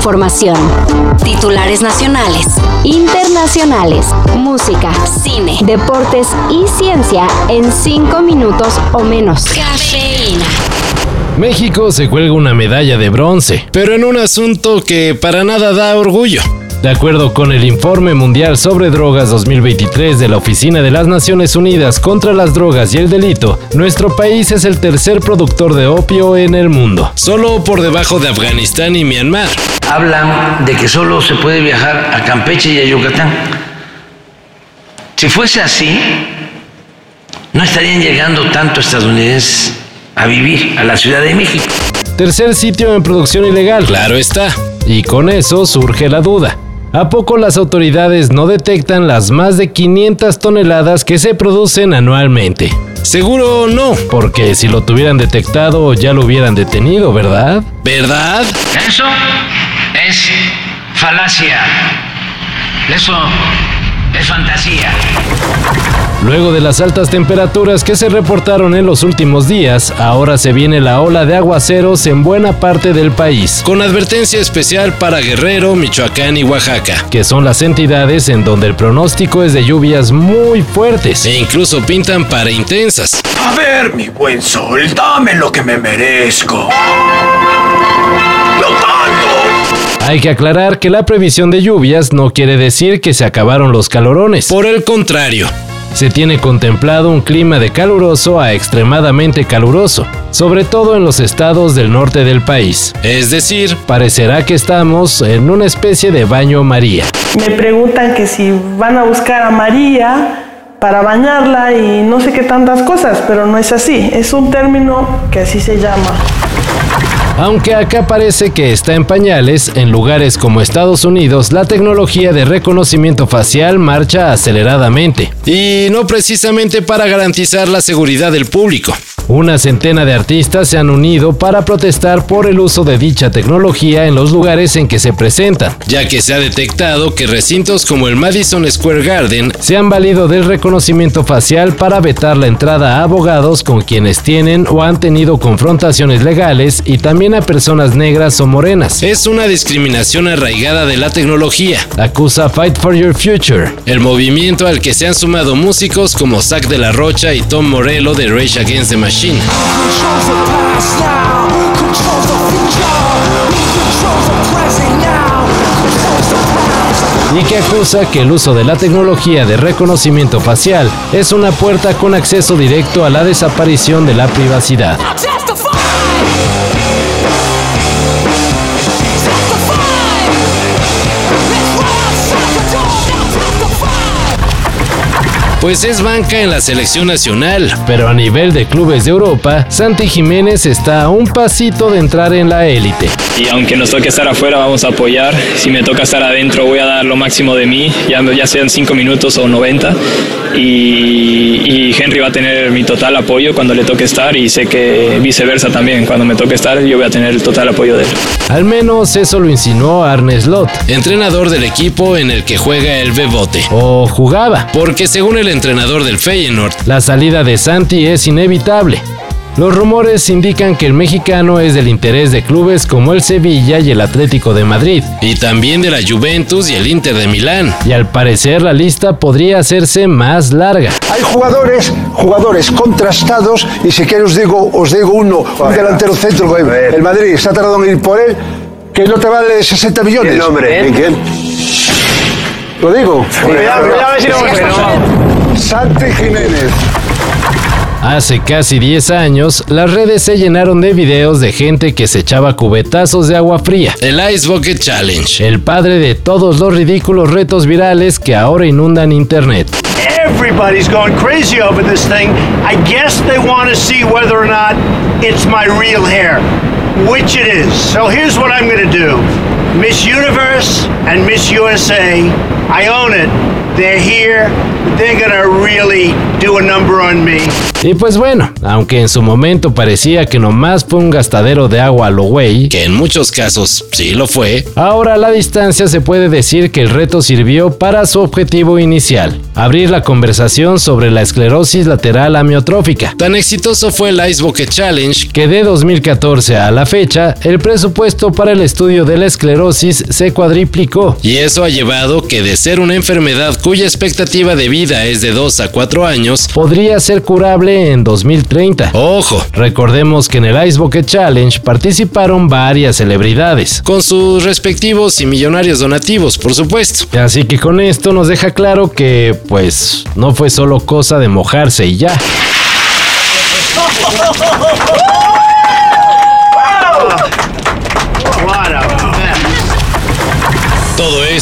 información. Titulares nacionales, internacionales, música, cine, deportes y ciencia en cinco minutos o menos. Cafeína. México se cuelga una medalla de bronce, pero en un asunto que para nada da orgullo. De acuerdo con el Informe Mundial sobre Drogas 2023 de la Oficina de las Naciones Unidas contra las Drogas y el Delito, nuestro país es el tercer productor de opio en el mundo, solo por debajo de Afganistán y Myanmar. Hablan de que solo se puede viajar a Campeche y a Yucatán. Si fuese así, no estarían llegando tanto estadounidenses a vivir a la Ciudad de México. Tercer sitio en producción ilegal, claro está. Y con eso surge la duda. ¿A poco las autoridades no detectan las más de 500 toneladas que se producen anualmente? Seguro no, porque si lo tuvieran detectado ya lo hubieran detenido, ¿verdad? ¿Verdad? Eso es falacia. Eso es fantasía. Luego de las altas temperaturas que se reportaron en los últimos días, ahora se viene la ola de aguaceros en buena parte del país, con advertencia especial para Guerrero, Michoacán y Oaxaca, que son las entidades en donde el pronóstico es de lluvias muy fuertes e incluso pintan para intensas. A ver, mi buen sol, dame lo que me merezco. Hay que aclarar que la previsión de lluvias no quiere decir que se acabaron los calorones. Por el contrario, se tiene contemplado un clima de caluroso a extremadamente caluroso, sobre todo en los estados del norte del país. Es decir, parecerá que estamos en una especie de baño María. Me preguntan que si van a buscar a María para bañarla y no sé qué tantas cosas, pero no es así. Es un término que así se llama. Aunque acá parece que está en pañales, en lugares como Estados Unidos la tecnología de reconocimiento facial marcha aceleradamente. Y no precisamente para garantizar la seguridad del público. Una centena de artistas se han unido para protestar por el uso de dicha tecnología en los lugares en que se presentan, ya que se ha detectado que recintos como el Madison Square Garden se han valido del reconocimiento facial para vetar la entrada a abogados con quienes tienen o han tenido confrontaciones legales y también a personas negras o morenas. Es una discriminación arraigada de la tecnología, acusa Fight for Your Future, el movimiento al que se han sumado músicos como Zack de la Rocha y Tom Morello de Rage Against the Machine. Y que acusa que el uso de la tecnología de reconocimiento facial es una puerta con acceso directo a la desaparición de la privacidad. Pues es banca en la selección nacional, pero a nivel de clubes de Europa, Santi Jiménez está a un pasito de entrar en la élite. Y aunque nos toque estar afuera, vamos a apoyar. Si me toca estar adentro, voy a dar lo máximo de mí, ya, ya sean 5 minutos o 90. Y, Henry va a tener mi total apoyo cuando le toque estar y sé que viceversa también, cuando me toque estar yo voy a tener el total apoyo de él. Al menos eso lo insinuó Arne Slot, entrenador del equipo en el que juega el Bebote, o jugaba, porque según el entrenador del Feyenoord, la salida de Santi es inevitable. Los rumores indican que el mexicano es del interés de clubes como el Sevilla y el Atlético de Madrid, y también de la Juventus y el Inter de Milán. Y al parecer la lista podría hacerse más larga. Hay jugadores, jugadores contrastados, y si quiero os digo, os digo uno, un delantero centro, el Madrid está tardando en ir por él, que no te vale 60 millones. ¿Qué nombre? ¿En quién? Lo digo. Cuidado, cuidado, si no, Santi Jiménez. Hace casi 10 años, las redes se llenaron de videos de gente que se echaba cubetazos de agua fría. El Ice Bucket Challenge, el padre de todos los ridículos retos virales que ahora inundan internet. Everybody's going crazy over this thing. I guess they want to see whether or not it's my real hair, which it is. So here's what I'm going to do. Miss Universe and Miss USA, I own it. They're here. They're gonna really do a number on me. Y pues bueno, aunque en su momento parecía que nomás fue un gastadero de agua a lo güey, que en muchos casos sí lo fue, ahora a la distancia se puede decir que el reto sirvió para su objetivo inicial, abrir la conversación sobre la esclerosis lateral amiotrófica. Tan exitoso fue el Ice Bucket Challenge que de 2014 a la fecha, el presupuesto para el estudio de la esclerosis se cuadriplicó, y eso ha llevado que de ser una enfermedad cuya expectativa de vida es de 2 a 4 años, podría ser curable en 2030. Ojo, recordemos que en el Ice Bucket Challenge participaron varias celebridades, con sus respectivos y millonarios donativos, por supuesto. Así que con esto nos deja claro que, pues, no fue solo cosa de mojarse y ya.